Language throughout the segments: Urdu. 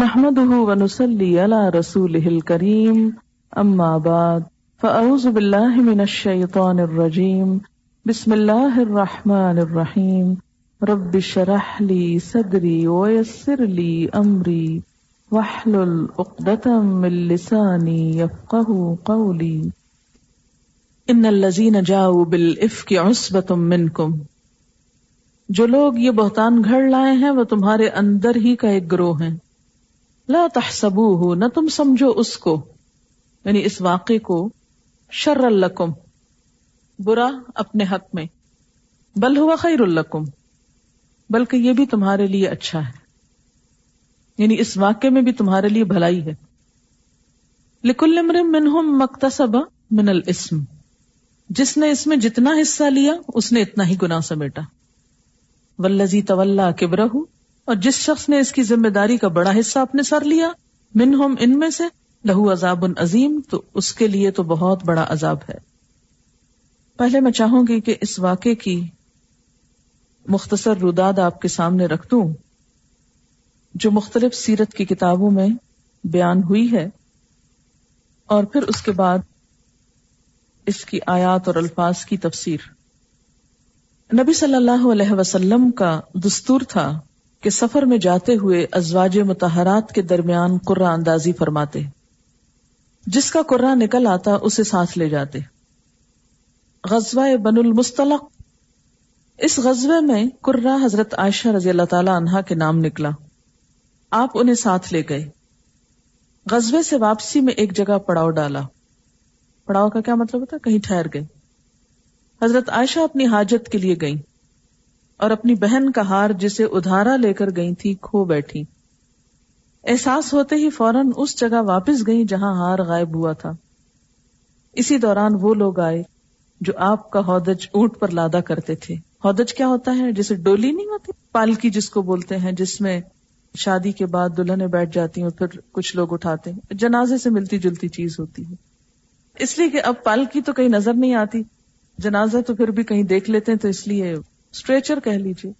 نحمده ونصلي على رسوله الكريم، أما بعد، فأعوذ بالله من الشيطان الرجيم، بسم الله الرحمن الرحيم، رب شرح لي صدري ويسر لي أمري، واحلل عقدة من لساني يفقه قولي. ان الذين جاءوا بالافك عصبة منكم. جو لوگ یہ بہتان گھڑ لائے ہیں، وہ تمہارے اندر ہی کا ایک گروہ ہیں۔ لا تحسبوه، نہ تم سمجھو اس کو یعنی اس واقعے کو شر الکم برا اپنے حق میں، بل ہوا خیر الکم بلکہ یہ بھی تمہارے لیے اچھا ہے یعنی اس واقعے میں بھی تمہارے لیے بھلائی ہے۔ لکل منہم مکتسب من الاسم، جس نے اس میں جتنا حصہ لیا، اس نے اتنا ہی گنا سمیٹا۔ ولزی طلّہ کبرہ اور جس شخص نے اس کی ذمہ داری کا بڑا حصہ اپنے سر لیا من ہوم ان میں سے لہو عذاب عظیم، تو اس کے لیے تو بہت بڑا عذاب ہے۔ پہلے میں چاہوں گی کہ اس واقعے کی مختصر روداد آپ کے سامنے رکھ دوں، جو مختلف سیرت کی کتابوں میں بیان ہوئی ہے، اور پھر اس کے بعد اس کی آیات اور الفاظ کی تفسیر۔ نبی صلی اللہ علیہ وسلم کا دستور تھا کہ سفر میں جاتے ہوئے ازواج متحرات کے درمیان قرآن اندازی فرماتے جس کا قرآن نکل آتا اسے ساتھ لے جاتے غزوہ بن المستلق اس غزوے میں قرہ حضرت عائشہ رضی اللہ تعالی عنہا کے نام نکلا۔ آپ انہیں ساتھ لے گئے۔ غزبے سے واپسی میں ایک جگہ پڑاؤ ڈالا۔ پڑاؤ کا کیا مطلب ہوتا کہیں ٹھہر گئے۔ حضرت عائشہ اپنی حاجت کے لیے گئیں۔ اور اپنی بہن کا ہار جسے ادھارا لے کر گئی تھی کھو بیٹھی۔ احساس ہوتے ہی فوراً اس جگہ واپس گئی جہاں ہار غائب ہوا تھا۔ اسی دوران وہ لوگ آئے جو آپ کا ہودج اونٹ پر لادا کرتے تھے۔ ہودج کیا ہوتا ہے؟ جسے ڈولی نہیں ہوتی؟ پالکی جس کو بولتے ہیں، جس میں شادی کے بعد دلہنے بیٹھ جاتی ہیں پھر کچھ لوگ اٹھاتے ہیں۔ جنازے سے ملتی جلتی چیز ہوتی ہے۔ اس لیے کہ اب پالکی تو کہیں نظر نہیں آتی۔ جنازہ تو پھر بھی کہیں دیکھ لیتے ہیں، تو اس لیے اسٹریچر کہہ لیجیے۔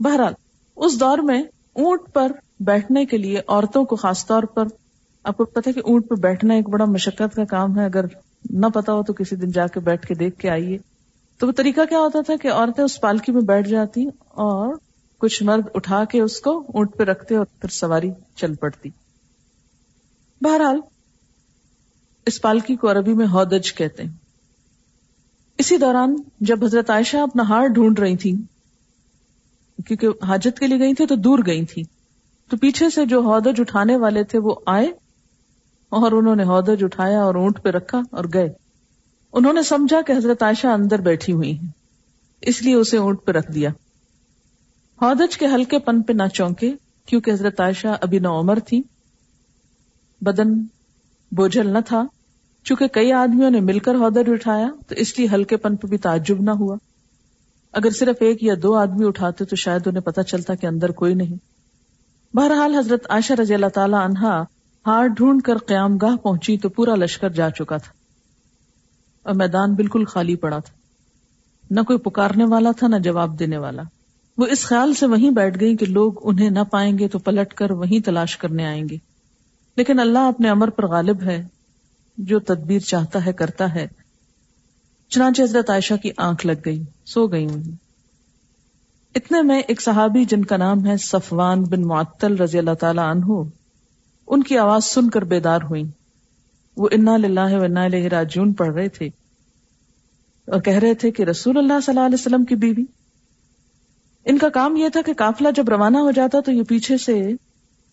بہرحال، اس دور میں اونٹ پر بیٹھنے کے لیے عورتوں کو خاص طور پر، آپ کو پتا کہ اونٹ پہ بیٹھنا ایک بڑا مشقت کا کام ہے۔ اگر نہ پتا ہو تو کسی دن جا کے بیٹھ کے دیکھ کے آئیے۔ تو وہ طریقہ کیا ہوتا تھا کہ عورتیں اس پالکی میں بیٹھ جاتی اور کچھ مرد اٹھا کے اس کو اونٹ پہ رکھتے اور پھر سواری چل پڑتی۔ بہرحال، اس پالکی کو عربی میں ہودج کہتے ہیں۔ اسی دوران جب حضرت عائشہ اپنا ہار ڈھونڈ رہی تھی کیونکہ حاجت کے لیے گئی تھی تو دور گئی تھی تو پیچھے سے جو ہودج اٹھانے والے تھے وہ آئے اور انہوں نے ہودج اٹھایا اور اونٹ پہ رکھا اور گئے۔ انہوں نے سمجھا کہ حضرت عائشہ اندر بیٹھی ہوئی ہیں، اس لیے اسے اونٹ پہ رکھ دیا۔ ہودج کے ہلکے پن پہ نہ چونکے، کیونکہ حضرت عائشہ ابھی نہ عمر تھی بدن بوجھل نہ تھا۔ چونکہ کئی آدمیوں نے مل کر ہودر اٹھایا تو اس لیے ہلکے پن پہ بھی تعجب نہ ہوا۔ اگر صرف ایک یا دو آدمی اٹھاتے تو شاید انہیں پتا چلتا کہ اندر کوئی نہیں۔ بہرحال حضرت عائشہ رضی اللہ تعالی عنہا ہار ڈھونڈ کر قیام گاہ پہنچی تو پورا لشکر جا چکا تھا۔ اور میدان بالکل خالی پڑا تھا۔ نہ کوئی پکارنے والا تھا، نہ جواب دینے والا۔ وہ اس خیال سے وہیں بیٹھ گئی کہ لوگ انہیں نہ پائیں گے تو پلٹ کر وہیں تلاش کرنے آئیں گے۔ لیکن اللہ اپنے امر پر غالب ہے۔ جو تدبیر چاہتا ہے کرتا ہے۔ چنانچہ حضرت عائشہ کی آنکھ لگ گئی، سو گئی اتنے میں ایک صحابی جن کا نام ہے صفوان بن معطل رضی اللہ تعالی عنہ، ان کی آواز سن کر بیدار ہوئی وہ انا للہ و انا الیہ راجون پڑھ رہے تھے اور کہہ رہے تھے کہ رسول اللہ صلی اللہ علیہ وسلم کی بیوی۔ ان کا کام یہ تھا کہ قافلہ جب روانہ ہو جاتا تو یہ پیچھے سے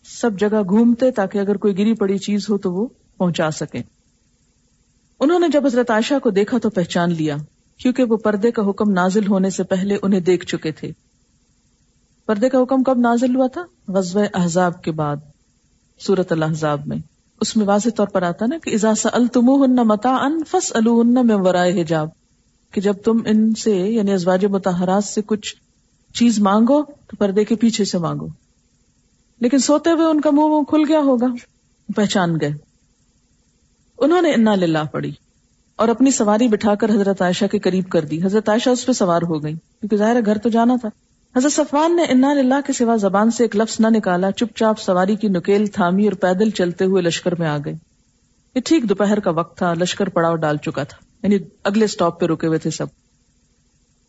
سب جگہ گھومتے تاکہ اگر کوئی گری پڑی چیز ہو تو وہ پہنچا سکیں۔ انہوں نے جب حضرت عائشہ کو دیکھا تو پہچان لیا، کیونکہ وہ پردے کا حکم نازل ہونے سے پہلے انہیں دیکھ چکے تھے۔ پردے کا حکم کب نازل ہوا تھا؟ غزوہ احزاب کے بعد سورت الحزاب میں۔ اس میں واضح طور پر آتا نا کہ اجازت التم متا ان فس میں ورائے حجاب۔ کہ جب تم ان سے یعنی ازواج متحرات سے کچھ چیز مانگو، تو پردے کے پیچھے سے مانگو۔ لیکن سوتے ہوئے ان کا منہ منہ کھل گیا ہوگا، پہچان گئے۔ انہوں نے انا للہ پڑھی اور اپنی سواری بٹھا کر حضرت عائشہ کے قریب کر دی۔ حضرت عائشہ اس پہ سوار ہو گئی، کیونکہ ظاہر ہے گھر تو جانا تھا۔ حضرت صفوان نے انا اللہ کے سوا زبان سے ایک لفظ نہ نکالا، چپ چاپ سواری کی نکیل تھامی اور پیدل چلتے ہوئے لشکر میں آ گئے۔ یہ ٹھیک دوپہر کا وقت تھا، لشکر پڑاؤ ڈال چکا تھا یعنی اگلے سٹاپ پہ رکے ہوئے تھے سب۔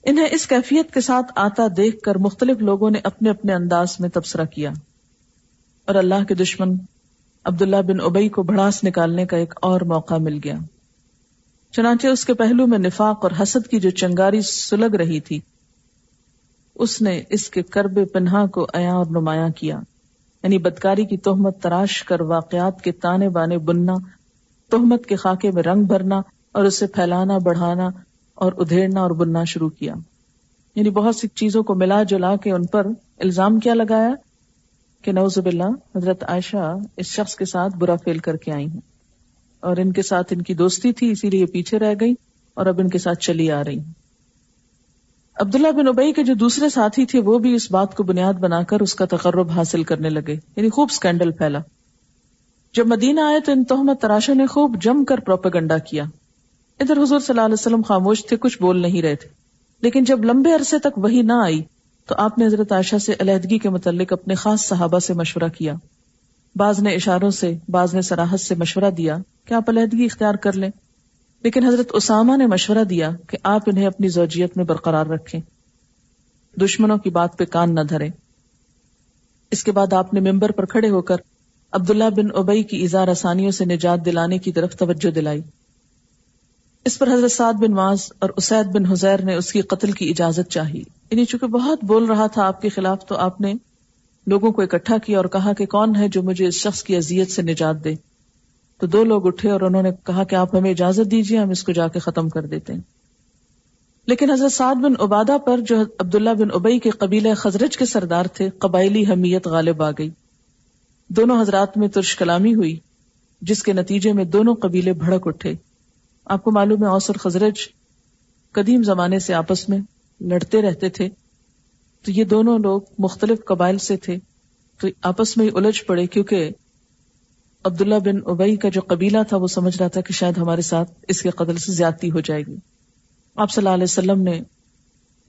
انہیں اس کیفیت کے ساتھ آتا دیکھ کر مختلف لوگوں نے اپنے اپنے انداز میں تبصرہ کیا۔ اور اللہ کے دشمن عبداللہ بن ابئی کو بڑاس نکالنے کا ایک اور موقع مل گیا۔ چنانچہ اس کے پہلو میں نفاق اور حسد کی جو چنگاری سلگ رہی تھی، اس نے اس کے کرب پنہا کو ایا اور نمایاں کیا۔ یعنی بدکاری کی تہمت تراش کر واقعات کے تانے بانے بننا، تہمت کے خاکے میں رنگ بھرنا اور اسے پھیلانا، بڑھانا اور ادھیڑنا اور بننا شروع کیا۔ یعنی بہت سی چیزوں کو ملا جلا کے ان پر الزام کیا لگایا۔ کہ نوز باللہ، حضرت عائشہ اس شخص کے ساتھ برا فیل کر کے آئی ہیں۔ اور ان کے ساتھ ان کی دوستی تھی، اسی لیے پیچھے رہ گئی اور اب ان کے ساتھ چلی آ رہی ہیں۔ عبداللہ بن ابئی کے جو دوسرے ساتھی تھے، وہ بھی اس بات کو بنیاد بنا کر اس کا تقرب حاصل کرنے لگے۔ یعنی خوب سکینڈل پھیلا۔ جب مدینہ آئے تو ان تہمت تراشوں نے خوب جم کر پروپیگنڈا کیا۔ ادھر حضور صلی اللہ علیہ وسلم خاموش تھے، کچھ بول نہیں رہے تھے۔ لیکن جب لمبے عرصے تک وہی نہ آئی تو آپ نے حضرت عائشہ سے علیحدگی کے متعلق اپنے خاص صحابہ سے مشورہ کیا۔ بعض نے اشاروں سے، بعض نے سراحت سے مشورہ دیا کہ آپ علیحدگی اختیار کر لیں۔ لیکن حضرت اسامہ نے مشورہ دیا کہ آپ انہیں اپنی زوجیت میں برقرار رکھیں۔ دشمنوں کی بات پہ کان نہ دھرے اس کے بعد آپ نے ممبر پر کھڑے ہو کر عبداللہ بن ابئی کی اظہار آسانیوں سے نجات دلانے کی طرف توجہ دلائی۔ اس پر حضرت سعد بن واز اور اسید بن حزیر نے اس کی قتل کی اجازت چاہی۔ یعنی چونکہ بہت بول رہا تھا آپ کے خلاف تو آپ نے لوگوں کو اکٹھا کیا اور کہا کہ کون ہے جو مجھے اس شخص کی اذیت سے نجات دے۔ تو دو لوگ اٹھے اور انہوں نے کہا کہ آپ ہمیں اجازت دیجیے ہم اس کو جا کے ختم کر دیتے ہیں۔ لیکن حضرت سعد بن عبادہ پر جو عبداللہ بن ابئی کے قبیلہ خزرج کے سردار تھے، قبائلی حمیت غالب آ گئی۔ دونوں حضرات میں ترش کلامی ہوئی، جس کے نتیجے میں دونوں قبیلے بھڑک اٹھے۔ آپ کو معلوم ہے اوسر خزرج قدیم زمانے سے آپس میں لڑتے رہتے تھے۔ تو یہ دونوں لوگ مختلف قبائل سے تھے۔ تو آپس میں ہی الجھ پڑے کیونکہ عبداللہ بن ابئی کا جو قبیلہ تھا وہ سمجھ رہا تھا کہ شاید ہمارے ساتھ اس کے قتل سے زیادتی ہو جائے گی۔ آپ صلی اللہ علیہ وسلم نے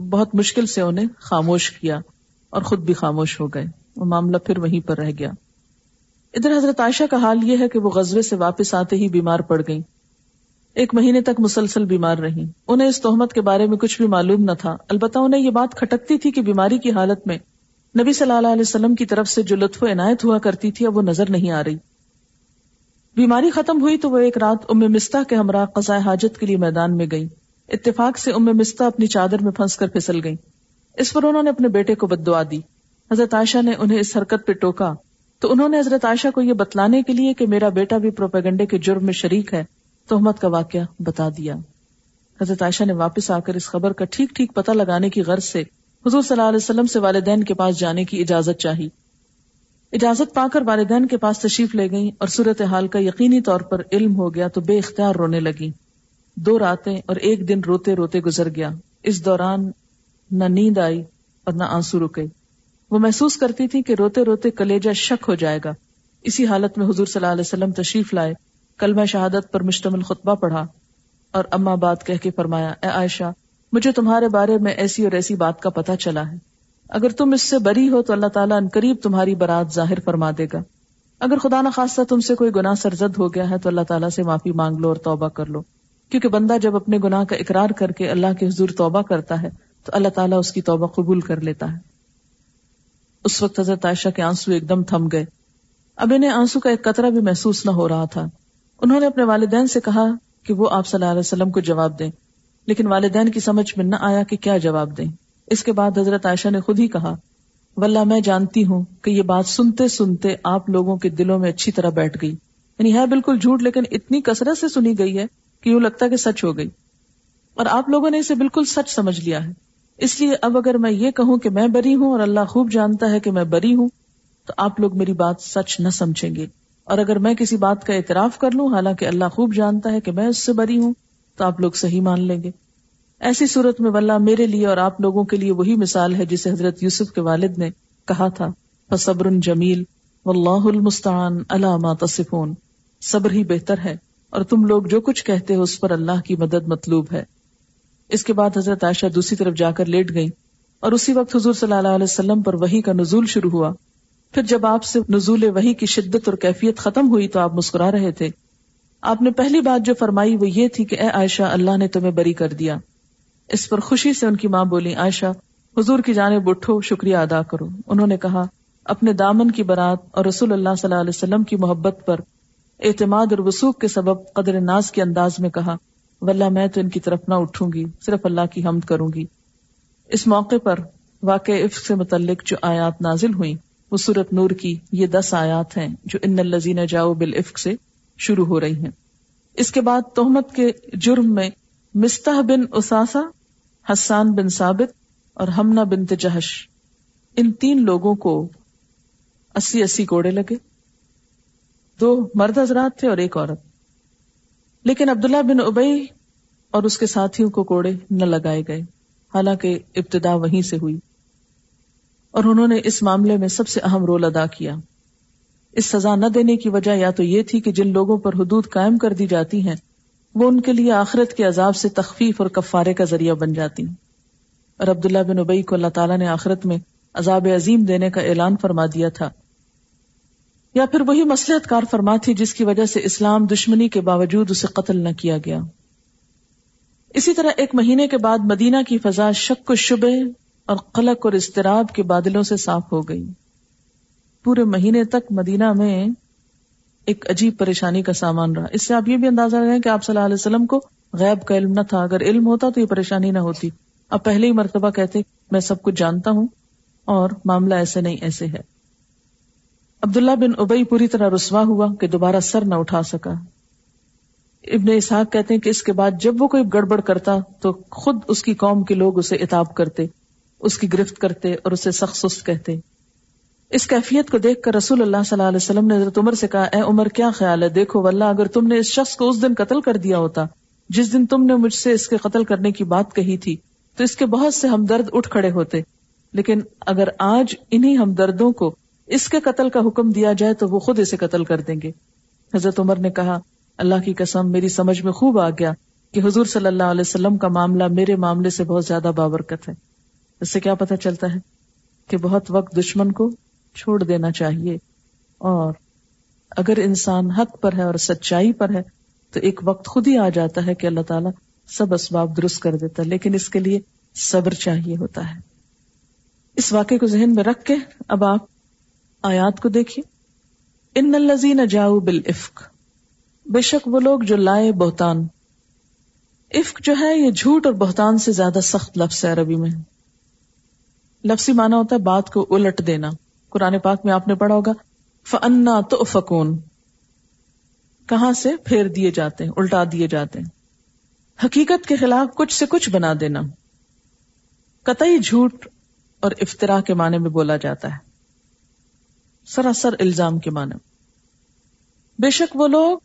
بہت مشکل سے انہیں خاموش کیا اور خود بھی خاموش ہو گئے وہ معاملہ پھر وہیں پر رہ گیا۔ ادھر حضرت عائشہ کا حال یہ ہے کہ وہ غزبے سے واپس آتے ہی بیمار پڑ گئی ایک مہینے تک مسلسل بیمار رہی۔ انہیں اس تہمت کے بارے میں کچھ بھی معلوم نہ تھا۔ البتہ انہیں یہ بات کھٹکتی تھی کہ بیماری کی حالت میں نبی صلی اللہ علیہ وسلم کی طرف سے جو لطف و عنایت ہوا کرتی تھی، اب وہ نظر نہیں آ رہی۔ بیماری ختم ہوئی تو وہ ایک رات ام مستا کے ہمراہ قضاء حاجت کے لیے میدان میں گئی۔ اتفاق سے ام مستا اپنی چادر میں پھنس کر پھسل گئی۔ اس پر انہوں نے اپنے بیٹے کو بد دعا دی۔ حضرت عائشہ نے انہیں اس حرکت پہ ٹوکا۔ تو انہوں نے حضرت عائشہ کو یہ بتلانے کے لیے کہ میرا بیٹا بھی پروپیگنڈے کے جرم میں شریک ہے۔ تہمت کا واقعہ بتا دیا۔ حضرت عائشہ نے واپس آ کر اس خبر کا ٹھیک ٹھیک پتہ لگانے کی غرض سے حضور صلی اللہ علیہ وسلم سے والدین کے پاس جانے کی اجازت چاہی۔ اجازت پا کر والدین کے پاس تشریف لے گئیں اور صورت حال کا یقینی طور پر علم ہو گیا تو بے اختیار رونے لگی دو راتیں اور ایک دن روتے روتے گزر گیا۔ اس دوران نہ نیند آئی اور نہ آنسو رکے۔ وہ محسوس کرتی تھی کہ روتے روتے کلیجہ شک ہو جائے گا۔ اسی حالت میں حضور صلی اللہ علیہ وسلم تشریف لائے۔ کلمہ شہادت پر مشتمل خطبہ پڑھا اور اما بات کہہ کے فرمایا، اے عائشہ، مجھے تمہارے بارے میں ایسی اور ایسی بات کا پتہ چلا ہے۔ اگر تم اس سے بری ہو تو اللہ تعالیٰ ان قریب تمہاری برات ظاہر فرما دے گا۔ اگر خدا نخواستہ تم سے کوئی گناہ سرزد ہو گیا ہے تو اللہ تعالیٰ سے معافی مانگ لو اور توبہ کر لو۔ کیونکہ بندہ جب اپنے گناہ کا اقرار کر کے اللہ کے حضور توبہ کرتا ہے تو اللہ تعالیٰ اس کی توبہ قبول کر لیتا ہے۔ اس وقت حضرت عائشہ کے آنسو ایک دم تھم گئے۔ اب انہیں آنسو کا ایک قطرہ بھی محسوس نہ ہو رہا تھا۔ انہوں نے اپنے والدین سے کہا کہ وہ آپ صلی اللہ علیہ وسلم کو جواب دیں۔ لیکن والدین کی سمجھ میں نہ آیا کہ کیا جواب دیں۔ اس کے بعد حضرت عائشہ نے خود ہی کہا، واللہ میں جانتی ہوں کہ یہ بات سنتے سنتے آپ لوگوں کے دلوں میں اچھی طرح بیٹھ گئی۔ یعنی ہے بالکل جھوٹ، لیکن اتنی کثرت سے سنی گئی ہے کہ یوں لگتا کہ سچ ہو گئی۔ اور آپ لوگوں نے اسے بالکل سچ سمجھ لیا ہے۔ اس لیے اب اگر میں یہ کہوں کہ میں بری ہوں اور اللہ خوب جانتا ہے کہ میں بری ہوں، تو آپ لوگ میری بات سچ نہ سمجھیں گے۔ اور اگر میں کسی بات کا اعتراف کر لوں، حالانکہ اللہ خوب جانتا ہے کہ میں اس سے بری ہوں، تو آپ لوگ صحیح مان لیں گے۔ ایسی صورت میں واللہ میرے لیے اور آپ لوگوں کے لیے وہی مثال ہے جسے حضرت یوسف کے والد نے کہا تھا۔ فصبر جمیل واللہ المستعان علامہ تصفون۔ صبر ہی بہتر ہے اور تم لوگ جو کچھ کہتے ہو اس پر اللہ کی مدد مطلوب ہے۔ اس کے بعد حضرت عائشہ دوسری طرف جا کر لیٹ گئی اور اسی وقت حضور صلی اللہ علیہ وسلم پر وہی کا نزول شروع ہوا۔ پھر جب آپ سے نزول وہی کی شدت اور کیفیت ختم ہوئی تو آپ مسکرا رہے تھے۔ آپ نے پہلی بات جو فرمائی وہ یہ تھی کہ اے عائشہ، اللہ نے تمہیں بری کر دیا۔ اس پر خوشی سے ان کی ماں بولی، عائشہ، حضور کی جانب اٹھو، شکریہ ادا کرو۔ انہوں نے کہا، اپنے دامن کی برات اور رسول اللہ صلی اللہ علیہ وسلم کی محبت پر اعتماد اور وسوخ کے سبب قدر ناز کے انداز میں کہا، واللہ میں تو ان کی طرف نہ اٹھوں گی، صرف اللہ کی حمد کروں گی۔ اس موقع پر واقع عفق سے متعلق جو آیات نازل ہوئی وہ صورت نور کی یہ دس آیات ہیں جو ان الزین جاؤ بالعفق سے شروع ہو رہی ہیں۔ اس کے بعد تہمت کے جرم میں مستح بن اساسا حسان بن ثابت اور ہمنا بن تجہش۔ ان تین لوگوں کو اسی اسی کوڑے لگے۔ دو مرد حضرات تھے اور ایک عورت۔ لیکن عبداللہ بن ابئی اور اس کے ساتھیوں کو کوڑے نہ لگائے گئے۔ حالانکہ ابتدا وہیں سے ہوئی۔ اور انہوں نے اس معاملے میں سب سے اہم رول ادا کیا۔ اس سزا نہ دینے کی وجہ یا تو یہ تھی کہ جن لوگوں پر حدود قائم کر دی جاتی ہیں، وہ ان کے لیے آخرت کے عذاب سے تخفیف اور کفارے کا ذریعہ بن جاتی۔ ہیں اور عبداللہ بن ابئی کو اللہ تعالیٰ نے آخرت میں عذاب عظیم دینے کا اعلان فرما دیا تھا۔ یا پھر وہی مسلحت کار فرما تھی جس کی وجہ سے اسلام دشمنی کے باوجود اسے قتل نہ کیا گیا۔ اسی طرح ایک مہینے کے بعد مدینہ کی فضا شک و شبے اور قلق اور استراب کے بادلوں سے صاف ہو گئی۔ پورے مہینے تک مدینہ میں ایک عجیب پریشانی کا سامان رہا۔ اس سے آپ یہ بھی اندازہ رہے کہ آپ صلی اللہ علیہ وسلم کو غیب کا علم نہ تھا۔ اگر علم ہوتا تو یہ پریشانی نہ ہوتی۔ اب پہلے ہی مرتبہ کہتے، میں سب کچھ جانتا ہوں اور معاملہ ایسے نہیں، ایسے ہے۔ عبداللہ بن ابئی پوری طرح رسوا ہوا کہ دوبارہ سر نہ اٹھا سکا۔ ابن اسحاق کہتے ہیں کہ اس کے بعد جب وہ کوئی گڑبڑ کرتا تو خود اس کی قوم کے لوگ اسے اتاب کرتے۔ اس کی گرفت کرتے اور اسے سخت سست کہتے۔ اس کیفیت کو دیکھ کر رسول اللہ صلی اللہ علیہ وسلم نے حضرت عمر سے کہا، اے عمر، کیا خیال ہے؟ دیکھو، واللہ، اگر تم نے اس شخص کو اس دن قتل کر دیا ہوتا، جس دن تم نے مجھ سے اس کے قتل کرنے کی بات کہی تھی، تو اس کے بہت سے ہمدرد اٹھ کھڑے ہوتے۔ لیکن اگر آج انہی ہمدردوں کو اس کے قتل کا حکم دیا جائے، تو وہ خود اسے قتل کر دیں گے۔ حضرت عمر نے کہا، اللہ کی قسم، میری سمجھ میں خوب آ گیا کہ حضور صلی اللہ علیہ وسلم کا معاملہ میرے معاملے سے بہت زیادہ بابرکت ہے۔ اس سے کیا پتا چلتا ہے کہ بہت وقت دشمن کو چھوڑ دینا چاہیے۔ اور اگر انسان حق پر ہے اور سچائی پر ہے، تو ایک وقت خود ہی آ جاتا ہے کہ اللہ تعالیٰ سب اسباب درست کر دیتا ہے، لیکن اس کے لیے صبر چاہیے ہوتا ہے۔ اس واقعے کو ذہن میں رکھ کے اب آپ آیات کو دیکھیے۔ ان الزین جاؤ بال عفق بے شک وہ لوگ جو لائے بہتان۔ عفق جو ہے، یہ جھوٹ اور بہتان سے زیادہ سخت لفظ ہے عربی میں۔ لفظی مانا ہوتا ہے بات کو الٹ دینا۔ قرآن پاک میں آپ نے پڑھا ہوگا فنا تو فکون کہاں سے؟ پھیر دیے جاتے ہیں، الٹا دیے جاتے ہیں۔ حقیقت کے خلاف کچھ سے کچھ بنا دینا۔ قطعی جھوٹ اور افطرا کے معنی میں بولا جاتا ہے۔ سراسر الزام کے معنی۔ بے شک وہ لوگ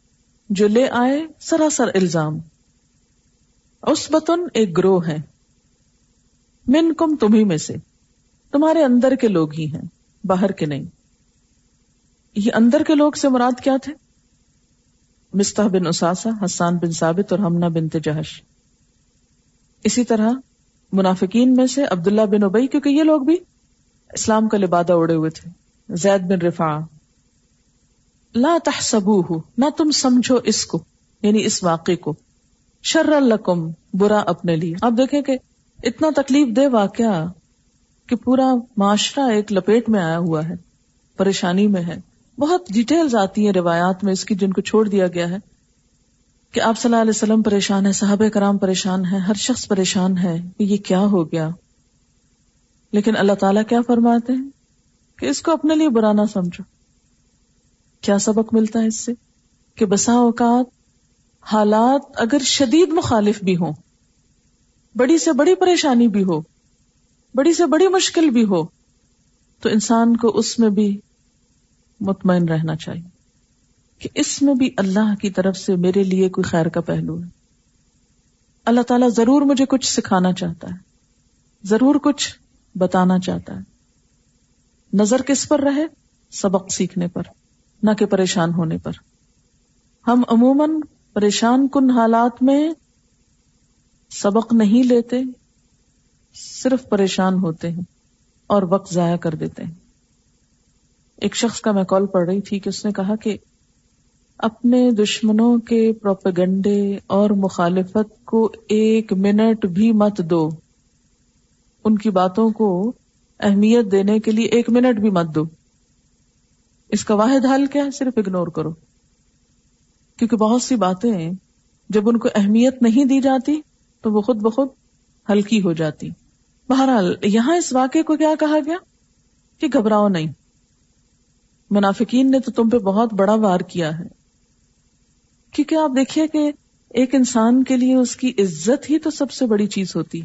جو لے آئے، سراسر الزام۔ اس بتن ایک گروہ ہے۔ من کم تمہیں میں سے۔ تمہارے اندر کے لوگ ہی ہیں، باہر کے نہیں۔ یہ اندر کے لوگ سے مراد کیا تھے؟ مستح بن اساسا حسان بن ثابت اور ہمنا بن تجہش اسی طرح منافقین میں سے عبداللہ بن ابئی کیونکہ یہ لوگ بھی اسلام کا لبادہ اڑے ہوئے تھے۔ زید بن رفا لا تحسبوہ، نہ تم سمجھو اس کو یعنی اس واقعے کو۔ شر لکم، برا اپنے لیے۔ آپ دیکھیں کہ اتنا تکلیف دے واقعہ کہ پورا معاشرہ ایک لپیٹ میں آیا ہوا ہے، پریشانی میں ہے۔ بہت ڈیٹیلز آتی ہیں روایات میں اس کی جن کو چھوڑ دیا گیا ہے کہ آپ صلی اللہ علیہ وسلم پریشان ہے صحابہ کرام پریشان ہے ہر شخص پریشان ہے کہ یہ کیا ہو گیا۔ لیکن اللہ تعالیٰ کیا فرماتے ہیں؟ کہ اس کو اپنے لیے برا نہ سمجھو۔ کیا سبق ملتا ہے اس سے؟ کہ بسا اوقات حالات اگر شدید مخالف بھی ہوں، بڑی سے بڑی پریشانی بھی ہو بڑی سے بڑی مشکل بھی ہو، تو انسان کو اس میں بھی مطمئن رہنا چاہیے کہ اس میں بھی اللہ کی طرف سے میرے لیے کوئی خیر کا پہلو ہے۔ اللہ تعالیٰ ضرور مجھے کچھ سکھانا چاہتا ہے، ضرور کچھ بتانا چاہتا ہے۔ نظر کس پر رہے؟ سبق سیکھنے پر، نہ کہ پریشان ہونے پر۔ ہم عموماً پریشان کن حالات میں سبق نہیں لیتے صرف پریشان ہوتے ہیں اور وقت ضائع کر دیتے ہیں۔ ایک شخص کا میں کال پڑھ رہی تھی کہ اس نے کہا کہ اپنے دشمنوں کے پروپیگنڈے اور مخالفت کو ایک منٹ بھی مت دو۔ ان کی باتوں کو اہمیت دینے کے لیے ایک منٹ بھی مت دو۔ اس کا واحد حل کیا ہے؟ صرف اگنور کرو۔ کیونکہ بہت سی باتیں جب ان کو اہمیت نہیں دی جاتی تو وہ خود بخود ہلکی ہو جاتی۔ بہرحال، یہاں اس واقعے کو کیا کہا گیا؟ کہ گھبراؤ نہیں۔ منافقین نے تو تم پہ بہت بڑا وار کیا ہے۔ کیونکہ آپ دیکھیے کہ ایک انسان کے لیے اس کی عزت ہی تو سب سے بڑی چیز ہوتی۔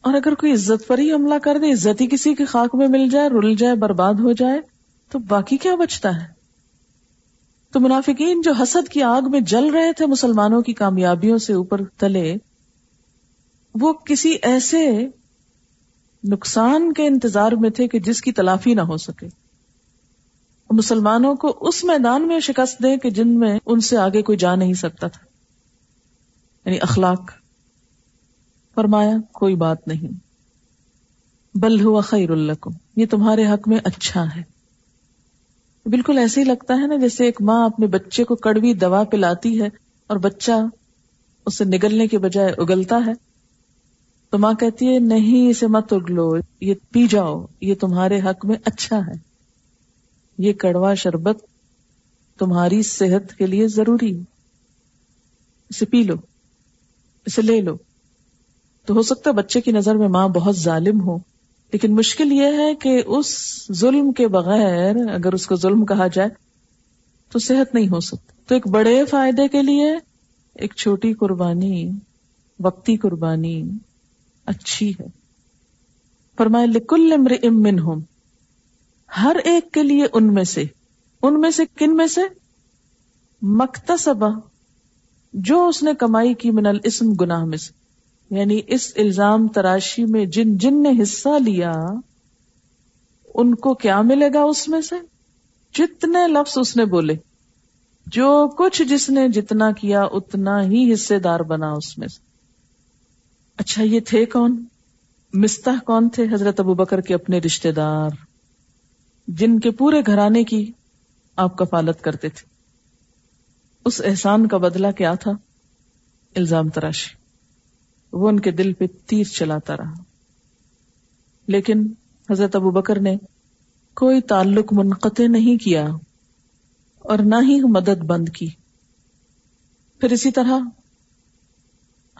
اور اگر کوئی عزت پر ہی حملہ کر دے، عزت ہی کسی کے خاک میں مل جائے، رل جائے، برباد ہو جائے، تو باقی کیا بچتا ہے؟ تو منافقین جو حسد کی آگ میں جل رہے تھے، مسلمانوں کی کامیابیوں سے اوپر تلے وہ کسی ایسے نقصان کے انتظار میں تھے کہ جس کی تلافی نہ ہو سکے۔ مسلمانوں کو اس میدان میں شکست دے کہ جن میں ان سے آگے کوئی جا نہیں سکتا تھا۔ یعنی اخلاق۔ فرمایا، کوئی بات نہیں۔ بل ہوا خیر الکم یہ تمہارے حق میں اچھا ہے۔ بالکل ایسے ہی لگتا ہے نا جیسے ایک ماں اپنے بچے کو کڑوی دوا پلاتی ہے اور بچہ اسے نگلنے کے بجائے اگلتا ہے۔ تو ماں کہتی ہے، نہیں، اسے مت اگلو، یہ پی جاؤ، یہ تمہارے حق میں اچھا ہے۔ یہ کڑوا شربت تمہاری صحت کے لیے ضروری ہے۔ اسے پی لو، اسے لے لو۔ تو ہو سکتا ہے بچے کی نظر میں ماں بہت ظالم ہو، لیکن مشکل یہ ہے کہ اس ظلم کے بغیر اگر اس کو ظلم کہا جائے تو صحت نہیں ہو سکتی۔ تو ایک بڑے فائدے کے لیے ایک چھوٹی قربانی، وقتی قربانی اچھی ہے۔ فرمائے لکل امر ہوں ہر ایک کے لیے ان میں سے۔ ان میں سے کن میں سے؟ مکتسبہ، جو اس نے کمائی کی من الاسم گناہ میں سے۔ یعنی اس الزام تراشی میں جن جن نے حصہ لیا، ان کو کیا ملے گا اس میں سے؟ جتنے لفظ اس نے بولے، جو کچھ جس نے جتنا کیا، اتنا ہی حصے دار بنا اس میں سے۔ اچھا یہ تھے کون؟ مستح کون تھے؟ حضرت ابو بکر کے اپنے رشتے دار۔ جن کے پورے گھرانے کی آپ کفالت کرتے تھے۔ اس احسان کا بدلہ کیا تھا؟ الزام تراشی۔ وہ ان کے دل پہ تیر چلاتا رہا۔ لیکن حضرت ابو بکر نے کوئی تعلق منقطع نہیں کیا اور نہ ہی مدد بند کی۔ پھر اسی طرح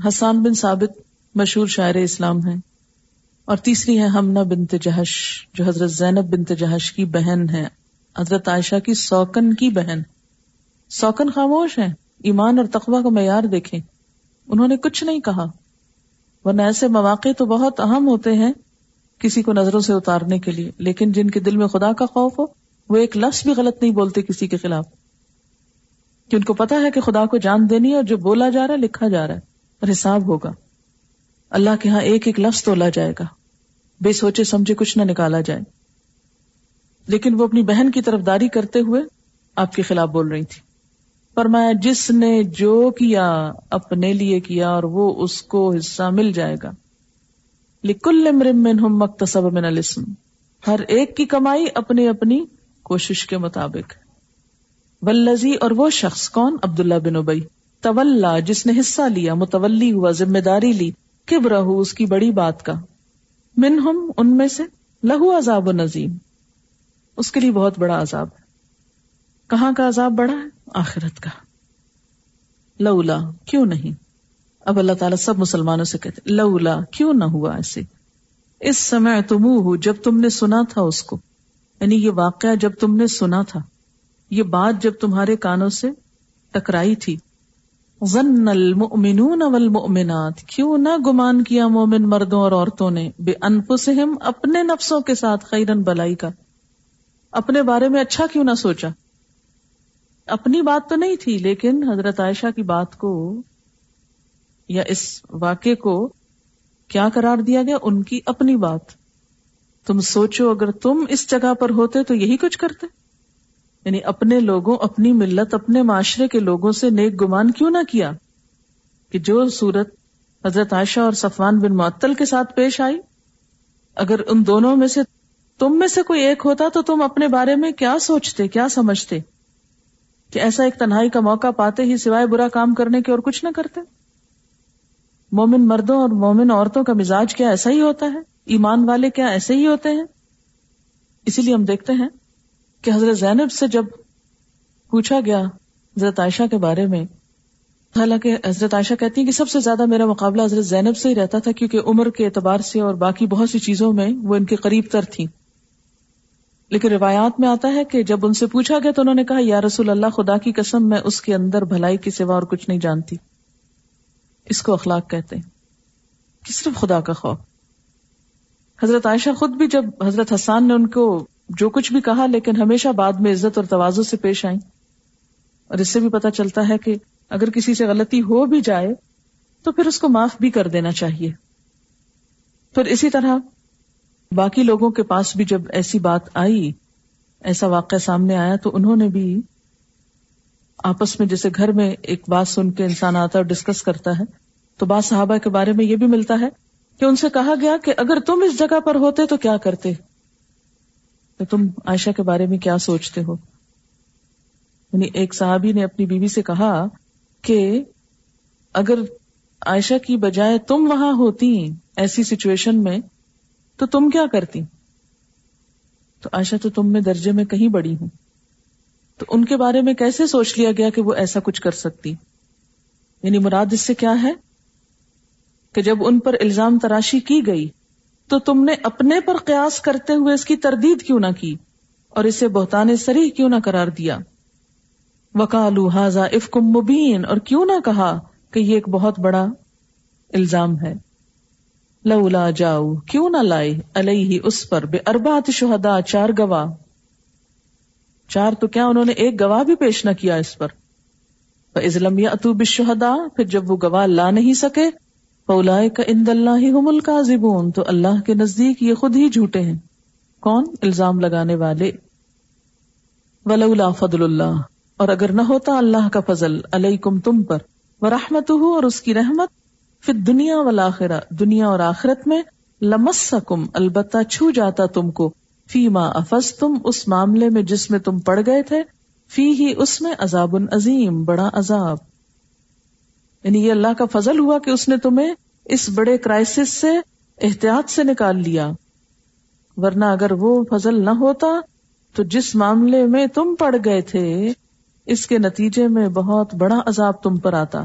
حسان بن ثابت مشہور شاعر اسلام ہیں اور تیسری ہے ہمنا بنت جہش، جو حضرت زینب بنت جہش کی بہن ہے حضرت عائشہ کی سوکن کی بہن۔ سوکن خاموش ہے ایمان اور تقوی کا معیار دیکھیں۔ انہوں نے کچھ نہیں کہا، ورنہ ایسے مواقع تو بہت اہم ہوتے ہیں کسی کو نظروں سے اتارنے کے لیے۔ لیکن جن کے دل میں خدا کا خوف ہو، وہ ایک لفظ بھی غلط نہیں بولتے کسی کے خلاف۔ کہ ان کو پتا ہے کہ خدا کو جان دینی اور جو بولا جا رہا ہے، لکھا جا رہا ہے، اور حساب ہوگا۔ اللہ کے ہاں ایک ایک لفظ تولا جائے گا۔ بے سوچے سمجھے کچھ نہ نکالا جائے۔ لیکن وہ اپنی بہن کی طرف داری کرتے ہوئے آپ کے خلاف بول رہی تھی۔ فرمایا، جس نے جو کیا، اپنے لیے کیا اور وہ اس کو حصہ مل جائے گا۔ لکل مکتسب من الاسم۔ ہر ایک کی کمائی اپنی اپنی کوشش کے مطابق۔ ولزی اور وہ شخص کون؟ عبداللہ بن ابئی طول جس نے حصہ لیا، متولی ہوا، ذمہ داری لی۔ کب رہو اس کی بڑی بات کا۔ من ہم ان میں سے لہو عذاب و نظیم۔ اس کے لیے بہت بڑا عذاب ہے۔ کہاں کا عذاب بڑا ہے؟ آخرت کا۔ لولا، کیوں نہیں؟ اب اللہ تعالیٰ سب مسلمانوں سے کہتے لولا، کیوں نہ ہوا ایسے؟ اس سمے تم ہو جب تم نے سنا تھا اس کو۔ یعنی یہ واقعہ جب تم نے سنا تھا۔ یہ بات جب تمہارے کانوں سے ٹکرائی تھی۔ ظن المؤمنون والمؤمنات، کیوں نہ گمان کیا مومن مردوں اور عورتوں نے، بے انفسہم اپنے نفسوں کے ساتھ خیرن بلائی کا۔ اپنے بارے میں اچھا کیوں نہ سوچا؟ اپنی بات تو نہیں تھی، لیکن حضرت عائشہ کی بات کو یا اس واقعے کو کیا قرار دیا گیا؟ ان کی اپنی بات۔ تم سوچو، اگر تم اس جگہ پر ہوتے تو یہی کچھ کرتے۔ یعنی اپنے لوگوں، اپنی ملت، اپنے معاشرے کے لوگوں سے نیک گمان کیوں نہ کیا کہ جو صورت حضرت عائشہ اور صفوان بن معطل کے ساتھ پیش آئی؟ اگر ان دونوں میں سے تم میں سے کوئی ایک ہوتا تو تم اپنے بارے میں کیا سوچتے، کیا سمجھتے کہ ایسا ایک تنہائی کا موقع پاتے ہی سوائے برا کام کرنے کے اور کچھ نہ کرتے؟ مومن مردوں اور مومن عورتوں کا مزاج کیا ایسا ہی ہوتا ہے؟ ایمان والے کیا ایسے ہی ہوتے ہیں؟ اسی لیے ہم دیکھتے ہیں کہ حضرت زینب سے جب پوچھا گیا حضرت عائشہ کے بارے میں، حالانکہ حضرت عائشہ کہتی ہیں کہ سب سے زیادہ میرا مقابلہ حضرت زینب سے ہی رہتا تھا کیونکہ عمر کے اعتبار سے اور باقی بہت سی چیزوں میں وہ ان کے قریب تر تھی۔ لیکن روایات میں آتا ہے کہ جب ان سے پوچھا گیا تو انہوں نے کہا، یا رسول اللہ، خدا کی قسم، میں اس کے اندر بھلائی کی سوا اور کچھ نہیں جانتی۔ اس کو اخلاق کہتے ہیں کہ صرف خدا کا خوف۔ حضرت عائشہ خود بھی جب حضرت حسان نے ان کو جو کچھ بھی کہا، لیکن ہمیشہ بعد میں عزت اور توازو سے پیش آئیں۔ اور اس سے بھی پتا چلتا ہے کہ اگر کسی سے غلطی ہو بھی جائے، تو پھر اس کو معاف بھی کر دینا چاہیے۔ پھر اسی طرح باقی لوگوں کے پاس بھی جب ایسی بات آئی، ایسا واقعہ سامنے آیا، تو انہوں نے بھی آپس میں، جیسے گھر میں ایک بات سن کے انسان آتا ہے اور ڈسکس کرتا ہے، تو بات صحابہ کے بارے میں یہ بھی ملتا ہے کہ ان سے کہا گیا کہ اگر تم اس جگہ پر ہوتے تو کیا کرتے؟ تو تم عائشہ کے بارے میں کیا سوچتے ہو؟ یعنی ایک صحابی نے اپنی بیوی سے کہا کہ اگر عائشہ کی بجائے تم وہاں ہوتی ایسی سچویشن میں، تو تم کیا کرتی؟ تو عائشہ تو تم میں درجے میں کہیں بڑی ہوں۔ تو ان کے بارے میں کیسے سوچ لیا گیا کہ وہ ایسا کچھ کر سکتی؟ یعنی مراد اس سے کیا ہے؟ کہ جب ان پر الزام تراشی کی گئی تو تم نے اپنے پر قیاس کرتے ہوئے اس کی تردید کیوں نہ کی اور اسے بہتانے سریح کیوں نہ قرار دیا؟ وکالو حاضا افکم مبین اور کیوں نہ کہا کہ یہ ایک بہت بڑا الزام ہے۔ لولا جاؤ، کیوں نہ لائے علیہ اس پر بے اربات شہدا چار گواہ۔ چار تو کیا انہوں نے ایک گواہ بھی پیش نہ کیا اس پر؟ ازلم یا اتوب شہدا پھر جب وہ گواہ لا نہیں سکے پولا کا اند اللہ ہی کا تو اللہ کے نزدیک یہ خود ہی جھوٹے ہیں۔ کون؟ الزام لگانے والے۔ ولولا فضل اللہ۔ اور اگر نہ ہوتا اللہ کا فضل، علیکم تم پر۔ وہ رحمت ہو اور اس کی رحمت۔ پھر دنیا والا دنیا اور آخرت میں۔ لمسکم، البتہ چھو جاتا تم کو۔ فی ماں افس تم اس معاملے میں جس میں تم پڑ گئے تھے۔ فی ہی اس میں عذاب عظیم بڑا عذاب۔ یعنی یہ اللہ کا فضل ہوا کہ اس نے تمہیں اس بڑے کرائسس سے احتیاط سے نکال لیا۔ ورنہ اگر وہ فضل نہ ہوتا، تو جس معاملے میں تم پڑ گئے تھے، اس کے نتیجے میں بہت بڑا عذاب تم پر آتا۔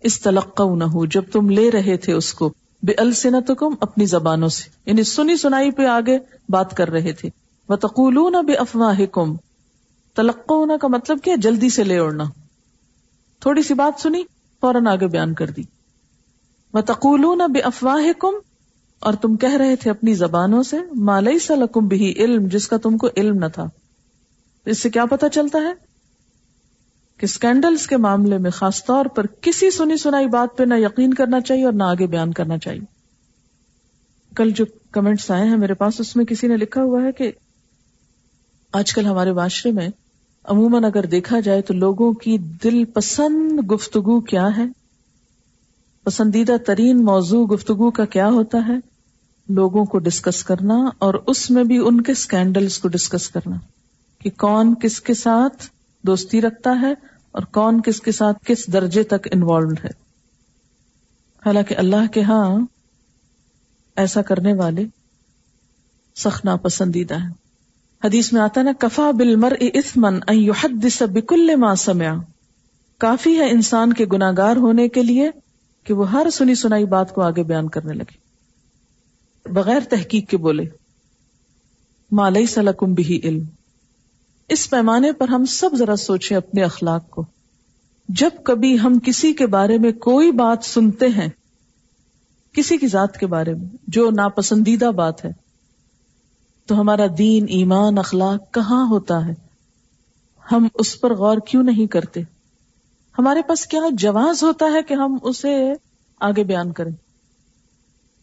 اس تلقہ نہ ہو جب تم لے رہے تھے اس کو بے السنت اپنی زبانوں سے۔ یعنی سنی سنائی پہ آگے بات کر رہے تھے۔ وہ تقول بے افواہ کم تلقہ کا مطلب کیا؟ جلدی سے لے اڑنا تھوڑی سی بات سنی، فوراً آگے بیان کر دی۔ وہ تقول بے افواہ کم اور تم کہہ رہے تھے اپنی زبانوں سے مالئی سلکم بھی علم، جس کا تم کو علم نہ تھا۔ اس سے کیا پتا چلتا ہے؟ کہ اسکینڈلس کے معاملے میں خاص طور پر کسی سنی سنائی بات پہ نہ یقین کرنا چاہیے اور نہ آگے بیان کرنا چاہیے۔ کل جو کمنٹس آئے ہیں میرے پاس، اس میں کسی نے لکھا ہوا ہے کہ آج کل ہمارے معاشرے میں عموماً اگر دیکھا جائے تو لوگوں کی دل پسند گفتگو کیا ہے؟ پسندیدہ ترین موضوع گفتگو کا کیا ہوتا ہے؟ لوگوں کو ڈسکس کرنا اور اس میں بھی ان کے اسکینڈلس کو ڈسکس کرنا کہ کون کس کے ساتھ دوستی رکھتا ہے اور کون کس کے ساتھ کس درجے تک انوالوڈ ہے۔ حالانکہ اللہ کے ہاں ایسا کرنے والے سخت ناپسندیدہ ہے حدیث میں آتا نا، کفا بل مر اسمن بکل ما سمیا کافی ہے انسان کے گناگار ہونے کے لیے کہ وہ ہر سنی سنائی بات کو آگے بیان کرنے لگے۔ بغیر تحقیق کے بولے مالئی سلکم بھی علم۔ اس پیمانے پر ہم سب ذرا سوچیں اپنے اخلاق کو۔ جب کبھی ہم کسی کے بارے میں کوئی بات سنتے ہیں، کسی کی ذات کے بارے میں، جو ناپسندیدہ بات ہے تو ہمارا دین، ایمان، اخلاق کہاں ہوتا ہے؟ ہم اس پر غور کیوں نہیں کرتے؟ ہمارے پاس کیا جواز ہوتا ہے کہ ہم اسے آگے بیان کریں؟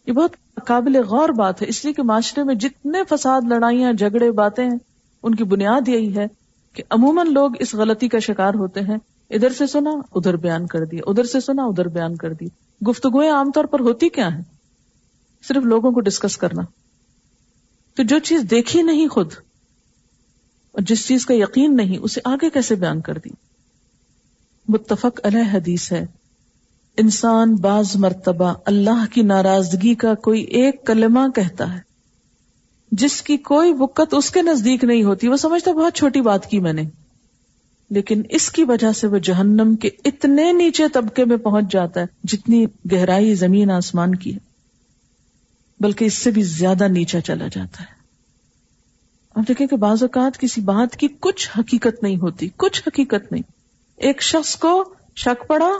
یہ بہت قابل غور بات ہے، اس لیے کہ معاشرے میں جتنے فساد، لڑائیاں، جھگڑے، باتیں ہیں ان کی بنیاد یہی ہے کہ عموماً لوگ اس غلطی کا شکار ہوتے ہیں۔ ادھر سے سنا، ادھر بیان کر دیا۔ ادھر سے سنا، ادھر بیان کر دی گفتگویں عام طور پر ہوتی کیا ہیں؟ صرف لوگوں کو ڈسکس کرنا۔ تو جو چیز دیکھی نہیں خود اور جس چیز کا یقین نہیں، اسے آگے کیسے بیان کر دی؟ متفق علیہ حدیث ہے، انسان بعض مرتبہ اللہ کی ناراضگی کا کوئی ایک کلمہ کہتا ہے، جس کی کوئی وقت اس کے نزدیک نہیں ہوتی۔ وہ سمجھتا بہت چھوٹی بات کی میں نے، لیکن اس کی وجہ سے وہ جہنم کے اتنے نیچے طبقے میں پہنچ جاتا ہے جتنی گہرائی زمین آسمان کی ہے۔ بلکہ اس سے بھی زیادہ نیچا چلا جاتا ہے۔ اب دیکھیں کہ بعض اوقات کسی بات کی کچھ حقیقت نہیں ہوتی، کچھ حقیقت نہیں۔ ایک شخص کو شک پڑا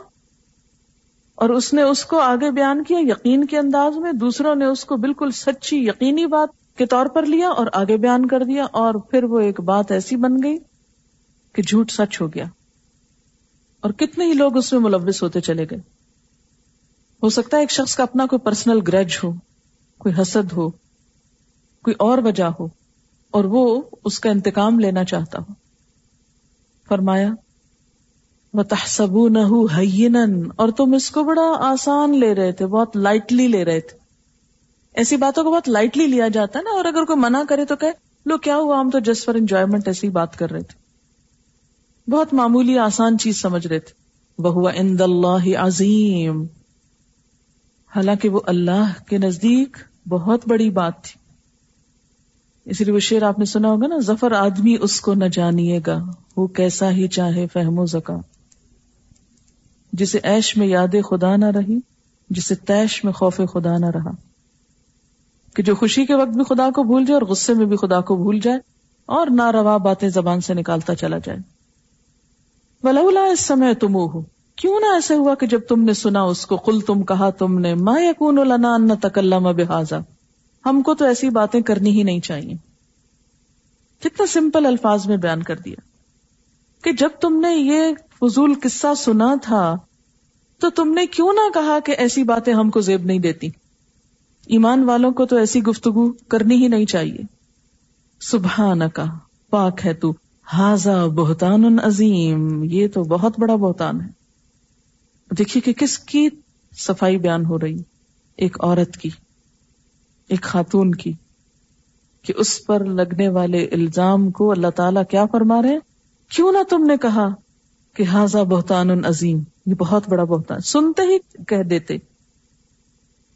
اور اس نے اس کو آگے بیان کیا، یقین کے انداز میں۔ دوسروں نے اس کو بالکل سچی یقینی بات کے طور پر لیا اور آگے بیان کر دیا اور پھر وہ ایک بات ایسی بن گئی کہ جھوٹ سچ ہو گیا۔ اور کتنے ہی لوگ اس میں ملوث ہوتے چلے گئے۔ ہو سکتا ہے ایک شخص کا اپنا کوئی پرسنل گرج ہو۔ کوئی حسد ہو، کوئی اور وجہ ہو، اور وہ اس کا انتقام لینا چاہتا ہو۔ فرمایا تحسب نہ اور تم اس کو بڑا آسان لے رہے تھے، بہت لائٹلی لے رہے تھے۔ ایسی باتوں کو بہت لائٹلی لیا جاتا ہے نا، اور اگر کوئی منع کرے تو کہ لو، کیا ہوا؟ ہم تو جسٹ فار انجوائےمنٹ ایسی بات کر رہے تھے۔ بہت معمولی آسان چیز سمجھ رہے تھے۔ وہ اند اللہ عظیم۔ حالانکہ وہ اللہ کے نزدیک بہت بڑی بات تھی۔ اس لیے وہ شعر آپ نے سنا ہوگا نا، ظفر آدمی اس کو نہ جانیے گا، وہ کیسا ہی چاہے فہم و زکا۔ جسے ایش میں یاد خدا نہ رہی، جسے تیش میں خوف خدا نہ رہا۔ کہ جو خوشی کے وقت بھی خدا کو بھول جائے اور غصے میں بھی خدا کو بھول جائے، اور نہ روا باتیں زبان سے نکالتا چلا جائے۔ ولولا اس سمے تم ہو کیوں نہ ایسے ہوا کہ جب تم نے سنا اس کو کل تم کہا تم نے، ما یقون لنا ان تکلم بحاظا ہم کو تو ایسی باتیں کرنی ہی نہیں چاہیے۔ کتنا سمپل الفاظ میں بیان کر دیا۔ کہ جب تم نے یہ فضول قصہ سنا تھا، تو تم نے کیوں نہ کہا کہ ایسی باتیں ہم کو زیب نہیں دیتی۔ ایمان والوں کو تو ایسی گفتگو کرنی ہی نہیں چاہیے۔ سبحان کا پاک ہے تو۔ ہاضا بہتان عظیم۔ یہ تو بہت بڑا بہتان ہے۔ دیکھیے کہ کس کی صفائی بیان ہو رہی؟ ایک عورت کی، ایک خاتون کی، کہ اس پر لگنے والے الزام کو اللہ تعالیٰ کیا فرما رہے کیوں نہ تم نے کہا کہ حاضا بہتان عظیم، یہ بہت بڑا بہتان۔ سنتے ہی کہہ دیتے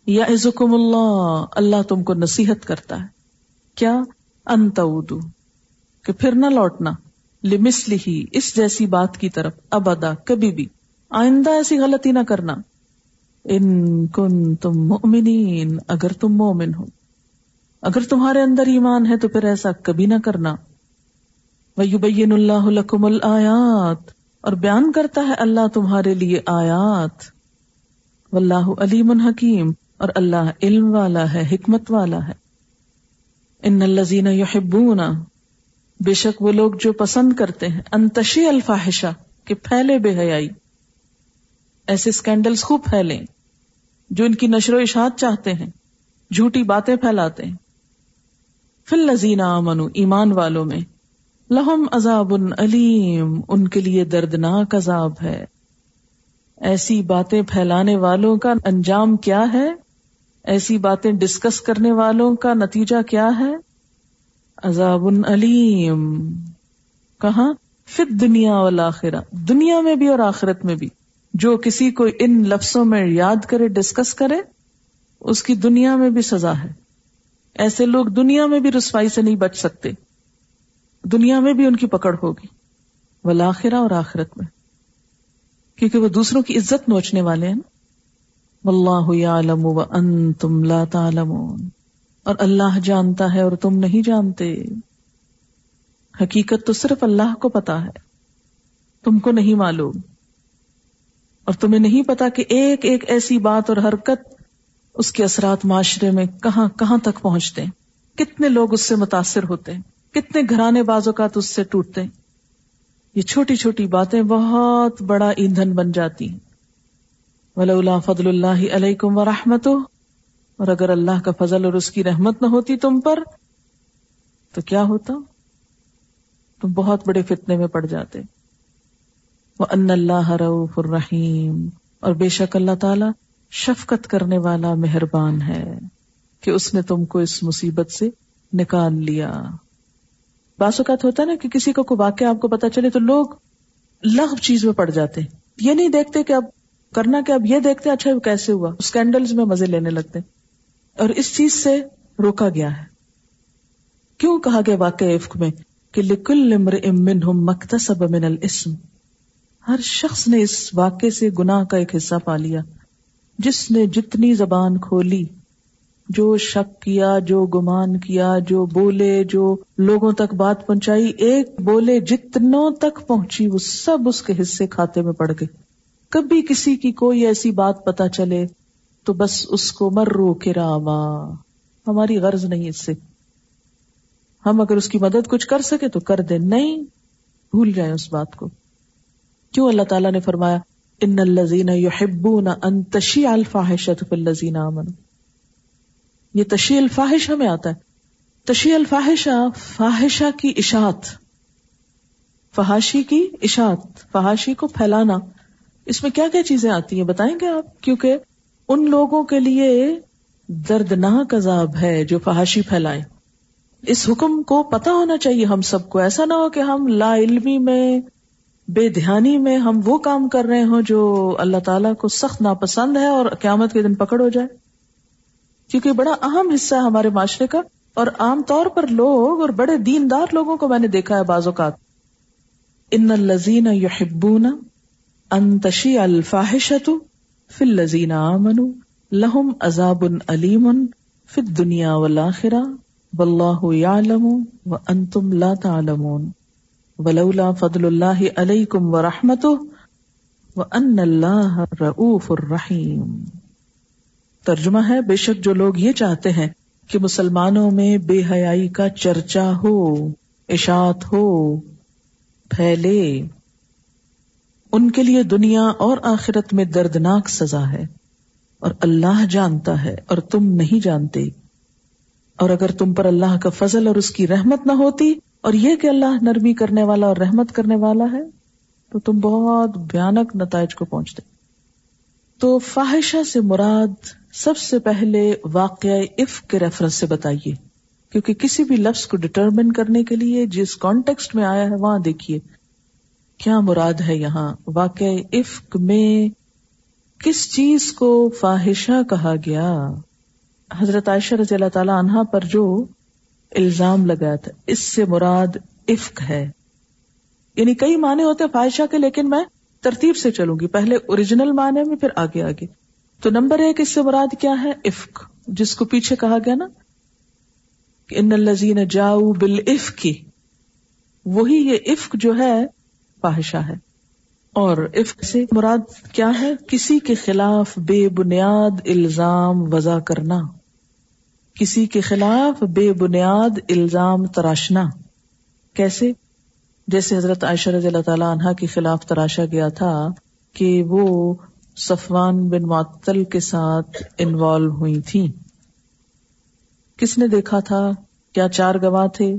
یا عزکم اللہ اللہ تم کو نصیحت کرتا ہے۔ کیا؟ انت کہ پھر نہ لوٹنا لمس لی اس جیسی بات کی طرف، ابدا، کبھی بھی۔ آئندہ ایسی غلطی نہ کرنا۔ ان کن تم مومنین اگر تم مومن ہو۔ اگر تمہارے اندر ایمان ہے تو پھر ایسا کبھی نہ کرنا۔ وَيُبَيِّنُ اللَّهُ لَكُمُ الْآيَاتِ، اور بیان کرتا ہے اللہ تمہارے لیے آیات۔ واللہ علیم حکیم اور اللہ علم والا ہے، حکمت والا ہے۔ ان الذین یحبون بے شک وہ لوگ جو پسند کرتے ہیں۔ انتشی الفاحشہ کہ پھیلے بے حیائی۔ ایسے اسکینڈلس خوب پھیلیں جو ان کی نشر و اشاعت چاہتے ہیں، جھوٹی باتیں پھیلاتے ہیں۔ فل لذین امن ایمان والوں میں، لہم عذاب علیم، ان کے لیے دردناک عذاب ہے۔ ایسی باتیں pھیلانے والوں کا انجام کیا ہے؟ ایسی باتیں ڈسکس کرنے والوں کا نتیجہ کیا ہے؟ عذاب علیم۔ کہاں؟ فت دنیا والآخرہ۔ دنیا میں بھی اور آخرت میں بھی۔ جو کسی کو ان لفظوں میں یاد کرے ڈسکس کرے، اس کی دنیا میں بھی سزا ہے۔ ایسے لوگ دنیا میں بھی رسوائی سے نہیں بچ سکتے۔ دنیا میں بھی ان کی پکڑ ہوگی۔ ولاخرہ اور آخرت میں۔ کیونکہ وہ دوسروں کی عزت نوچنے والے ہیں۔ واللہ یعلم وانتم لا تعلمون۔ اور اللہ جانتا ہے اور تم نہیں جانتے۔ حقیقت تو صرف اللہ کو پتا ہے۔ تم کو نہیں معلوم۔ اور تمہیں نہیں پتا کہ ایک ایک ایسی بات اور حرکت اس کے اثرات معاشرے میں کہاں کہاں تک پہنچتے ہیں؟ کتنے لوگ اس سے متاثر ہوتے ہیں؟ کتنے گھرانے بازوقات اس سے ٹوٹتے ہیں؟ یہ چھوٹی چھوٹی باتیں بہت بڑا ایندھن بن جاتی ہیں۔ ولا فضل اللہ علیکم و رحمت اور اگر اللہ کا فضل اور اس کی رحمت نہ ہوتی تم پر، تو کیا ہوتا؟ تم بہت بڑے فتنے میں پڑ جاتے۔ وہ ان اللہ رعف الرحیم اور بے شک اللہ تعالی شفقت کرنے والا مہربان ہے کہ اس نے تم کو اس مصیبت سے نکال لیا۔ بعض اوقات ہوتا ہے نا کہ کسی کو کوئی واقعہ آپ کو پتا چلے تو لوگ لغ چیز میں پڑ جاتے یہ نہیں دیکھتے کہ اب کرنا کہ اب یہ دیکھتے اچھا کیسے ہوا؟ اسکینڈلز میں مزے لینے لگتے اور اس چیز سے روکا گیا ہے۔ کیوں کہا گیا واقع عفق میں کہ لکل امن مکتسب من الاسم؟ ہر شخص نے اس واقعے سے گناہ کا ایک حصہ پا لیا۔ جس نے جتنی زبان کھولی، جو شک کیا، جو گمان کیا، جو بولے، جو لوگوں تک بات پہنچائی، ایک بولے جتنوں تک پہنچی، وہ سب اس کے حصے کھاتے میں پڑ گئے۔ کبھی کسی کی کوئی ایسی بات پتا چلے تو بس اس کو مرو کراما۔ ہماری غرض نہیں اس سے۔ ہم اگر اس کی مدد کچھ کر سکے تو کر دیں۔ نہیں، بھول جائیں اس بات کو۔ کیوں اللہ تعالیٰ نے فرمایا ان الزین یحبون ان تشیع الفاحشۃ فی الذین آمنوا. یہ تشیع الفاحش میں آتا ہے۔ تشیع الفاحشہ فاحشہ کی اشاعت، فحاشی کی اشاعت، فحاشی کو پھیلانا، اس میں کیا کیا چیزیں آتی ہیں بتائیں گے آپ؟ کیونکہ ان لوگوں کے لیے دردناک عذاب ہے جو فحاشی پھیلائیں۔ اس حکم کو پتا ہونا چاہیے ہم سب کو۔ ایسا نہ ہو کہ ہم لا علمی میں بے دھیانی میں ہم وہ کام کر رہے ہوں جو اللہ تعالیٰ کو سخت ناپسند ہے اور قیامت کے دن پکڑ ہو جائے۔ کیونکہ بڑا اہم حصہ ہے ہمارے معاشرے کا اور عام طور پر لوگ اور بڑے دیندار لوگوں کو میں نے دیکھا ہے بعض اوقات۔ ان الزین یحبون ان تشی الفاحشت فی الزین آمن لہم عذاب علیم فی الدنیا والآخرہ واللہ یعلم وانتم لا تعلمون۔ ولولا فضل اللہ علیکم ورحمتہ وان اللہ رؤوف الرحیم ترجمہ ہے، بے شک جو لوگ یہ چاہتے ہیں کہ مسلمانوں میں بے حیائی کا چرچا ہو، اشاعت ہو، پھیلے۔ ان کے لیے دنیا اور آخرت میں دردناک سزا ہے۔ اور اللہ جانتا ہے اور تم نہیں جانتے۔ اور اگر تم پر اللہ کا فضل اور اس کی رحمت نہ ہوتی اور یہ کہ اللہ نرمی کرنے والا اور رحمت کرنے والا ہے، تو تم بہت بھیانک نتائج کو پہنچتے۔ تو فاحشہ سے مراد سب سے پہلے واقع اف کے ریفرنس سے بتائیے۔ کیونکہ کسی بھی لفظ کو ڈٹرمن کرنے کے لیے جس کانٹیکسٹ میں آیا ہے، وہاں دیکھیے۔ کیا مراد ہے یہاں واقع افق میں کس چیز کو فاحشہ کہا گیا؟ حضرت عائشہ رضی اللہ تعالی عنہا پر جو الزام لگایا تھا۔ اس سے مراد افق ہے۔ یعنی کئی معنی ہوتے فائشہ کے، لیکن میں ترتیب سے چلوں گی۔ پہلے اوریجنل معنی میں، پھر آگے آگے۔ تو نمبر ایک، اس سے مراد کیا ہے؟ افق جس کو پیچھے کہا گیا نا، کہ ان الزین جاؤ بال کی وہی یہ افق جو ہے، فاحشہ ہے۔ اور عفق سے مراد کیا ہے؟ کسی کے خلاف بے بنیاد الزام وضع کرنا۔ کسی کے خلاف بے بنیاد الزام تراشنا۔ کیسے؟ جیسے حضرت عائشہ رضی اللہ تعالی عنہ کے خلاف تراشا گیا تھا کہ وہ صفوان بن معطل کے ساتھ انوالو ہوئی تھی۔ کس نے دیکھا تھا؟ کیا چار گواہ تھے؟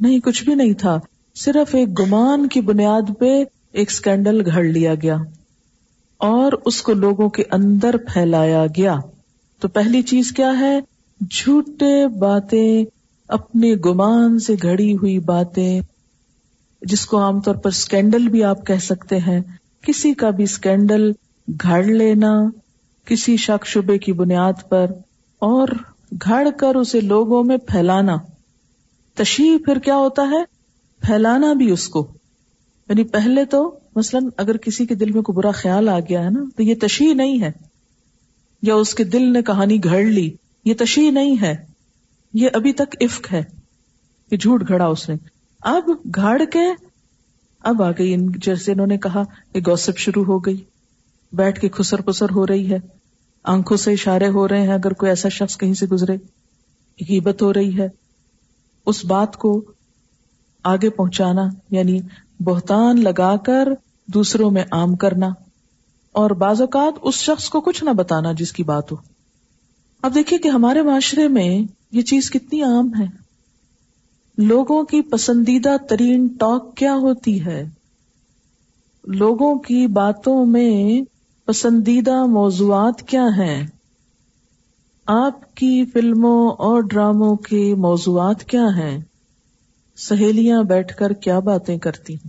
نہیں، کچھ بھی نہیں تھا۔ صرف ایک گمان کی بنیاد پہ ایک اسکینڈل گھڑ لیا گیا اور اس کو لوگوں کے اندر پھیلایا گیا۔ تو پہلی چیز کیا ہے؟ جھوٹے باتیں، اپنے گمان سے گھڑی ہوئی باتیں، جس کو عام طور پر اسکینڈل بھی آپ کہہ سکتے ہیں۔ کسی کا بھی اسکینڈل گھڑ لینا، کسی شک شبے کی بنیاد پر، اور گھڑ کر اسے لوگوں میں پھیلانا۔ تشیح پھر کیا ہوتا ہے؟ پھیلانا بھی اس کو۔ یعنی پہلے تو مثلاً اگر کسی کے دل میں کوئی برا خیال آ گیا ہے نا، تو یہ تشیح نہیں ہے۔ یا اس کے دل نے کہانی گھڑ لی، یہ تشیح نہیں ہے، یہ ابھی تک عفق ہے، یہ جھوٹ گھڑا اس نے۔ اب گھڑ کے، اب آ گئی جیسے انہوں نے کہا کہ گوسپ شروع ہو گئی۔ بیٹھ کے خسر پسر ہو رہی ہے۔ آنکھوں سے اشارے ہو رہے ہیں اگر کوئی ایسا شخص کہیں سے گزرے۔ غیبت ہو رہی ہے۔ اس بات کو آگے پہنچانا یعنی بہتان لگا کر دوسروں میں عام کرنا۔ اور بعض اوقات اس شخص کو کچھ نہ بتانا جس کی بات ہو۔ اب دیکھیے کہ ہمارے معاشرے میں یہ چیز کتنی عام ہے۔ لوگوں کی پسندیدہ ترین ٹاک کیا ہوتی ہے؟ لوگوں کی باتوں میں پسندیدہ موضوعات کیا ہیں؟ آپ کی فلموں اور ڈراموں کے موضوعات کیا ہیں؟ سہیلیاں بیٹھ کر کیا باتیں کرتی ہیں؟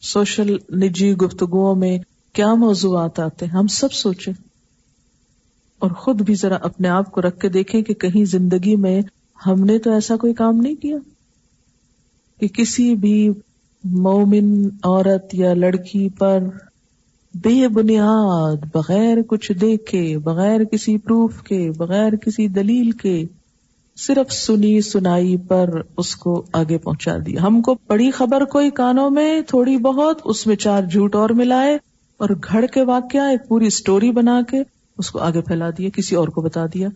سوشل نجی گفتگو میں کیا موضوعات آتے ہیں؟ ہم سب سوچیں۔ اور خود بھی ذرا اپنے آپ کو رکھ کے دیکھیں کہ کہیں زندگی میں ہم نے تو ایسا کوئی کام نہیں کیا۔ کہ کسی بھی مومن عورت یا لڑکی پر بے بنیاد، بغیر کچھ دیکھے، بغیر کسی پروف کے، بغیر کسی دلیل کے، صرف سنی سنائی پر اس کو آگے پہنچا دیا۔ ہم کو پڑی خبر کوئی کانوں میں تھوڑی بہت، اس میں چار جھوٹ اور ملائے۔ اور گھڑ کے واقعہ، ایک پوری سٹوری بنا کے اس کو آگے پھیلا دیا کسی اور کو بتا دیا۔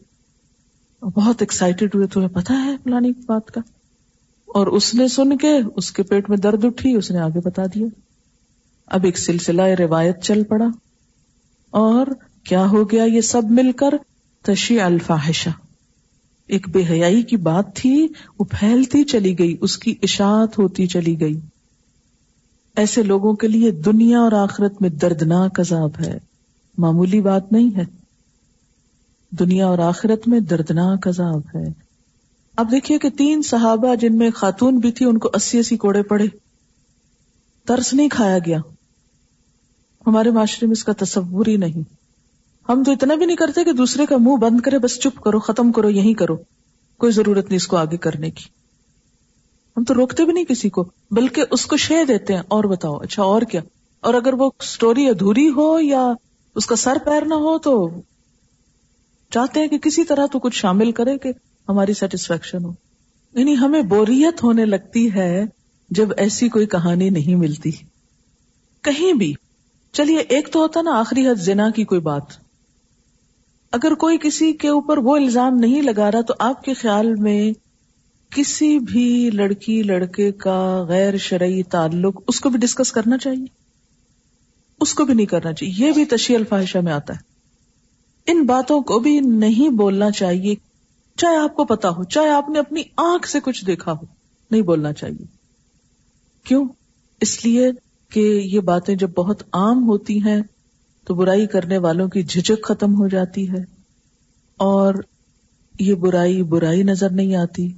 بہت ایکسائٹیڈ ہوئے، تمہیں پتا ہے فلانی بات کا۔ اور اس نے سن کے اس کے پیٹ میں درد اٹھی، اس نے آگے بتا دیا۔ اب ایک سلسلہ روایت چل پڑا۔ اور کیا ہو گیا یہ سب مل کر؟ تشی الفاحشہ۔ ایک بے حیائی کی بات تھی، وہ پھیلتی چلی گئی، اس کی اشاعت ہوتی چلی گئی۔ ایسے لوگوں کے لیے دنیا اور آخرت میں دردناک عذاب ہے۔ معمولی بات نہیں ہے۔ دنیا اور آخرت میں دردناک عذاب ہے۔ اب دیکھیے کہ تین صحابہ جن میں خاتون بھی تھی، ان کو اسی اسی کوڑے پڑے۔ ترس نہیں کھایا گیا۔ ہمارے معاشرے میں اس کا تصور ہی نہیں۔ ہم تو اتنا بھی نہیں کرتے کہ دوسرے کا منہ بند کرے، بس چپ کرو، ختم کرو، یہی کرو۔ کوئی ضرورت نہیں اس کو آگے کرنے کی۔ ہم تو روکتے بھی نہیں کسی کو، بلکہ اس کو شے دیتے ہیں، اور بتاؤ اچھا اور کیا؟ اور اگر وہ سٹوری ادھوری ہو یا اس کا سر پیر نہ ہو تو چاہتے ہیں کہ کسی طرح تو کچھ شامل کرے کہ ہماری سیٹسفیکشن ہو۔ یعنی ہمیں بوریت ہونے لگتی ہے جب ایسی کوئی کہانی نہیں ملتی۔ کہیں بھی۔ چلیے، ایک تو ہوتا نا، آخری حد زنا کی کوئی بات۔ اگر کوئی کسی کے اوپر وہ الزام نہیں لگا رہا تو آپ کے خیال میں کسی بھی لڑکی لڑکے کا غیر شرعی تعلق اس کو بھی ڈسکس کرنا چاہیے۔ اس کو بھی نہیں کرنا چاہیے۔ یہ بھی تشیع الفاحشہ میں آتا ہے۔ ان باتوں کو بھی نہیں بولنا چاہیے۔ چاہے آپ کو پتا ہو، چاہے آپ نے اپنی آنکھ سے کچھ دیکھا ہو، نہیں بولنا چاہیے۔ کیوں؟ اس لیے کہ یہ باتیں جب بہت عام ہوتی ہیں، تو برائی کرنے والوں کی جھجک ختم ہو جاتی ہے اور یہ برائی برائی نظر نہیں آتی۔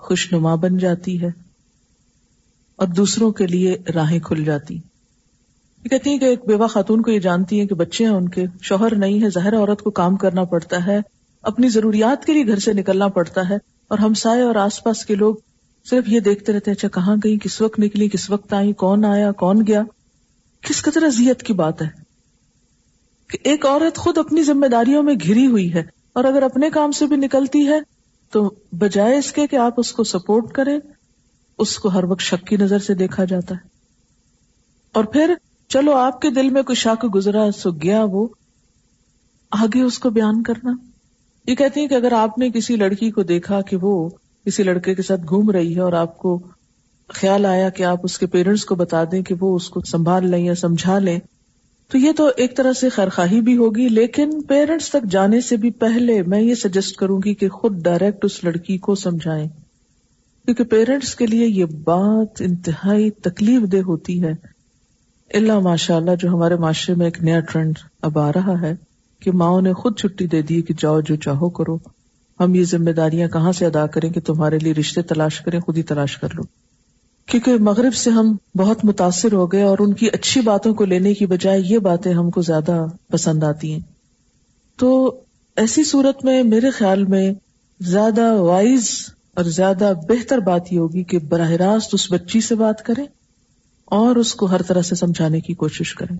خوش نما بن جاتی ہے اور دوسروں کے لیے راہیں کھل جاتی یہ کہتی ہیں کہ ایک بیوہ خاتون کو یہ جانتی ہے کہ بچے ہیں، ان کے شوہر نہیں ہے، ظاہر عورت کو کام کرنا پڑتا ہے، اپنی ضروریات کے لیے گھر سے نکلنا پڑتا ہے اور ہمسائے اور آس پاس کے لوگ صرف یہ دیکھتے رہتے اچھا کہاں گئی؟ کس وقت نکلی؟ کس وقت آئی کون آیا؟ کون گیا؟ کس قدر اذیت کی بات ہے کہ ایک عورت خود اپنی ذمہ داریوں میں گھری ہوئی ہے اور اگر اپنے کام سے بھی نکلتی ہے تو بجائے اس کے کہ آپ اس کو سپورٹ کریں، اس کو ہر وقت شک کی نظر سے دیکھا جاتا ہے۔ اور پھر، چلو آپ کے دل میں کوئی شک گزرا سو گیا وہ، آگے اس کو بیان کرنا۔ یہ کہتی ہیں کہ اگر آپ نے کسی لڑکی کو دیکھا کہ وہ کسی لڑکے کے ساتھ گھوم رہی ہے اور آپ کو خیال آیا کہ آپ اس کے پیرنٹس کو بتا دیں کہ وہ اس کو سنبھال لیں یا سمجھا لیں تو یہ تو ایک طرح سے خیرخواہی بھی ہوگی، لیکن پیرنٹس تک جانے سے بھی پہلے میں یہ سجیسٹ کروں گی کہ خود ڈائریکٹ اس لڑکی کو سمجھائیں۔ کیونکہ پیرنٹس کے لیے یہ بات انتہائی تکلیف دہ ہوتی ہے۔ اللہ ماشاء اللہ جو ہمارے معاشرے میں ایک نیا ٹرینڈ اب آ رہا ہے کہ ماؤں نے خود چھٹی دے دی کہ جاؤ جو چاہو کرو۔ ہم یہ ذمہ داریاں کہاں سے ادا کریں کہ تمہارے لیے رشتے تلاش کریں، خود ہی تلاش کر لو۔ کیونکہ مغرب سے ہم بہت متاثر ہو گئے اور ان کی اچھی باتوں کو لینے کی بجائے یہ باتیں ہم کو زیادہ پسند آتی ہیں۔ تو ایسی صورت میں میرے خیال میں زیادہ وائز اور زیادہ بہتر بات یہ ہوگی کہ براہ راست اس بچی سے بات کریں اور اس کو ہر طرح سے سمجھانے کی کوشش کریں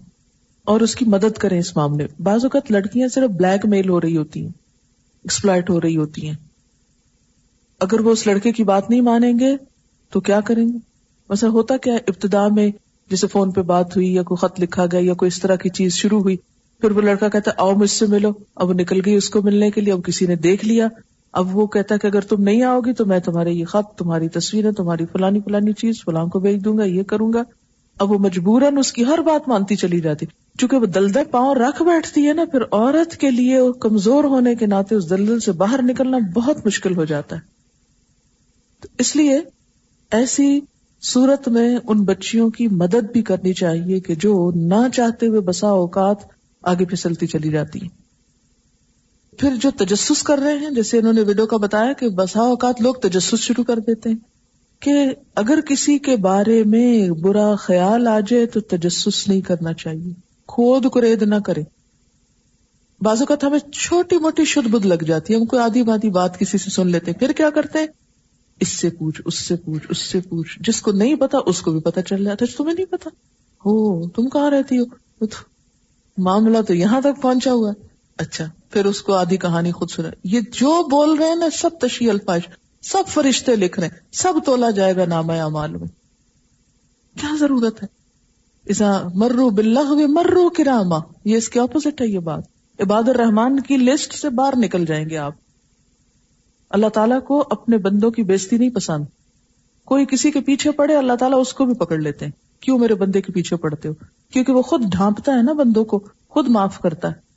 اور اس کی مدد کریں اس معاملے بعض اوقات لڑکیاں صرف بلیک میل ہو رہی ہوتی ہیں ایکسپلائٹ ہو رہی ہوتی ہیں۔ اگر وہ اس لڑکے کی بات نہیں مانیں گے تو کیا کریں گے؟ ویسا ہوتا کیا ابتدا میں جیسے فون پہ بات ہوئی یا کوئی خط لکھا گیا یا کوئی اس طرح کی چیز شروع ہوئی، پھر وہ لڑکا کہتا آؤ مجھ سے ملو۔ اب وہ نکل گئی اس کو ملنے کے لیے، اب کسی نے دیکھ لیا۔ اب وہ کہتا کہ اگر تم نہیں آؤ گی تو میں تمہارے یہ خط، تمہاری تصویریں، تمہاری فلانی فلانی چیز، فلاں کو بھیج دوں گا، یہ کروں گا۔ اب وہ مجبوراً اس کی ہر بات مانتی چلی جاتی۔ چونکہ وہ دلدل پاؤں رکھ بیٹھتی ہے نا، پھر عورت کے لیے کمزور ہونے کے ناطے اس دلدل سے باہر نکلنا بہت مشکل ہو جاتا ہے۔ تو اس لیے ایسی صورت میں ان بچیوں کی مدد بھی کرنی چاہیے کہ جو نہ چاہتے ہوئے بسا اوقات آگے پھسلتی چلی جاتی ہیں۔ پھر جو تجسس کر رہے ہیں، جیسے انہوں نے ویڈیو کا بتایا کہ بسا اوقات لوگ تجسس شروع کر دیتے ہیں کہ اگر کسی کے بارے میں برا خیال آ جائے تو تجسس نہیں کرنا چاہیے۔ کھود کرید نہ کرے بازو کا ہمیں چھوٹی موٹی شد بدھ لگ جاتی ہے۔ ہم کوئی آدھی بادی بات کسی سے سن لیتے ہیں، پھر کیا کرتے ہیں؟ اس سے پوچھ، اس سے پوچھ، اس سے پوچھ۔ جس کو نہیں پتا، اس کو بھی پتا چل جاتا تمہیں نہیں پتا۔ ہو، تم کہاں رہتی ہو؟ معاملہ تو یہاں تک پہنچا ہوا اچھا پھر اس کو آدھی کہانی خود سنا۔ یہ جو بول رہے ہیں نا، سب تشیح الفاظ، سب فرشتے لکھ رہے ہیں۔ سب تولا جائے گا نام امال میں۔ کیا ضرورت ہے؟ ایسا مرو بلغ مرو کراما یہ اس کے اپوزٹ ہے یہ بات۔ عباد الرحمان کی لسٹ سے باہر نکل جائیں گے آپ۔ اللہ تعالیٰ کو اپنے بندوں کی بےزتی نہیں پسند۔ کوئی کسی کے پیچھے پڑے، اللہ تعالیٰ اس کو بھی پکڑ لیتے ہیں۔ کیوں میرے بندے کے پیچھے پڑتے ہو؟ کیونکہ وہ خود ڈھانپتا ہے نا بندوں کو، خود معاف کرتا ہے۔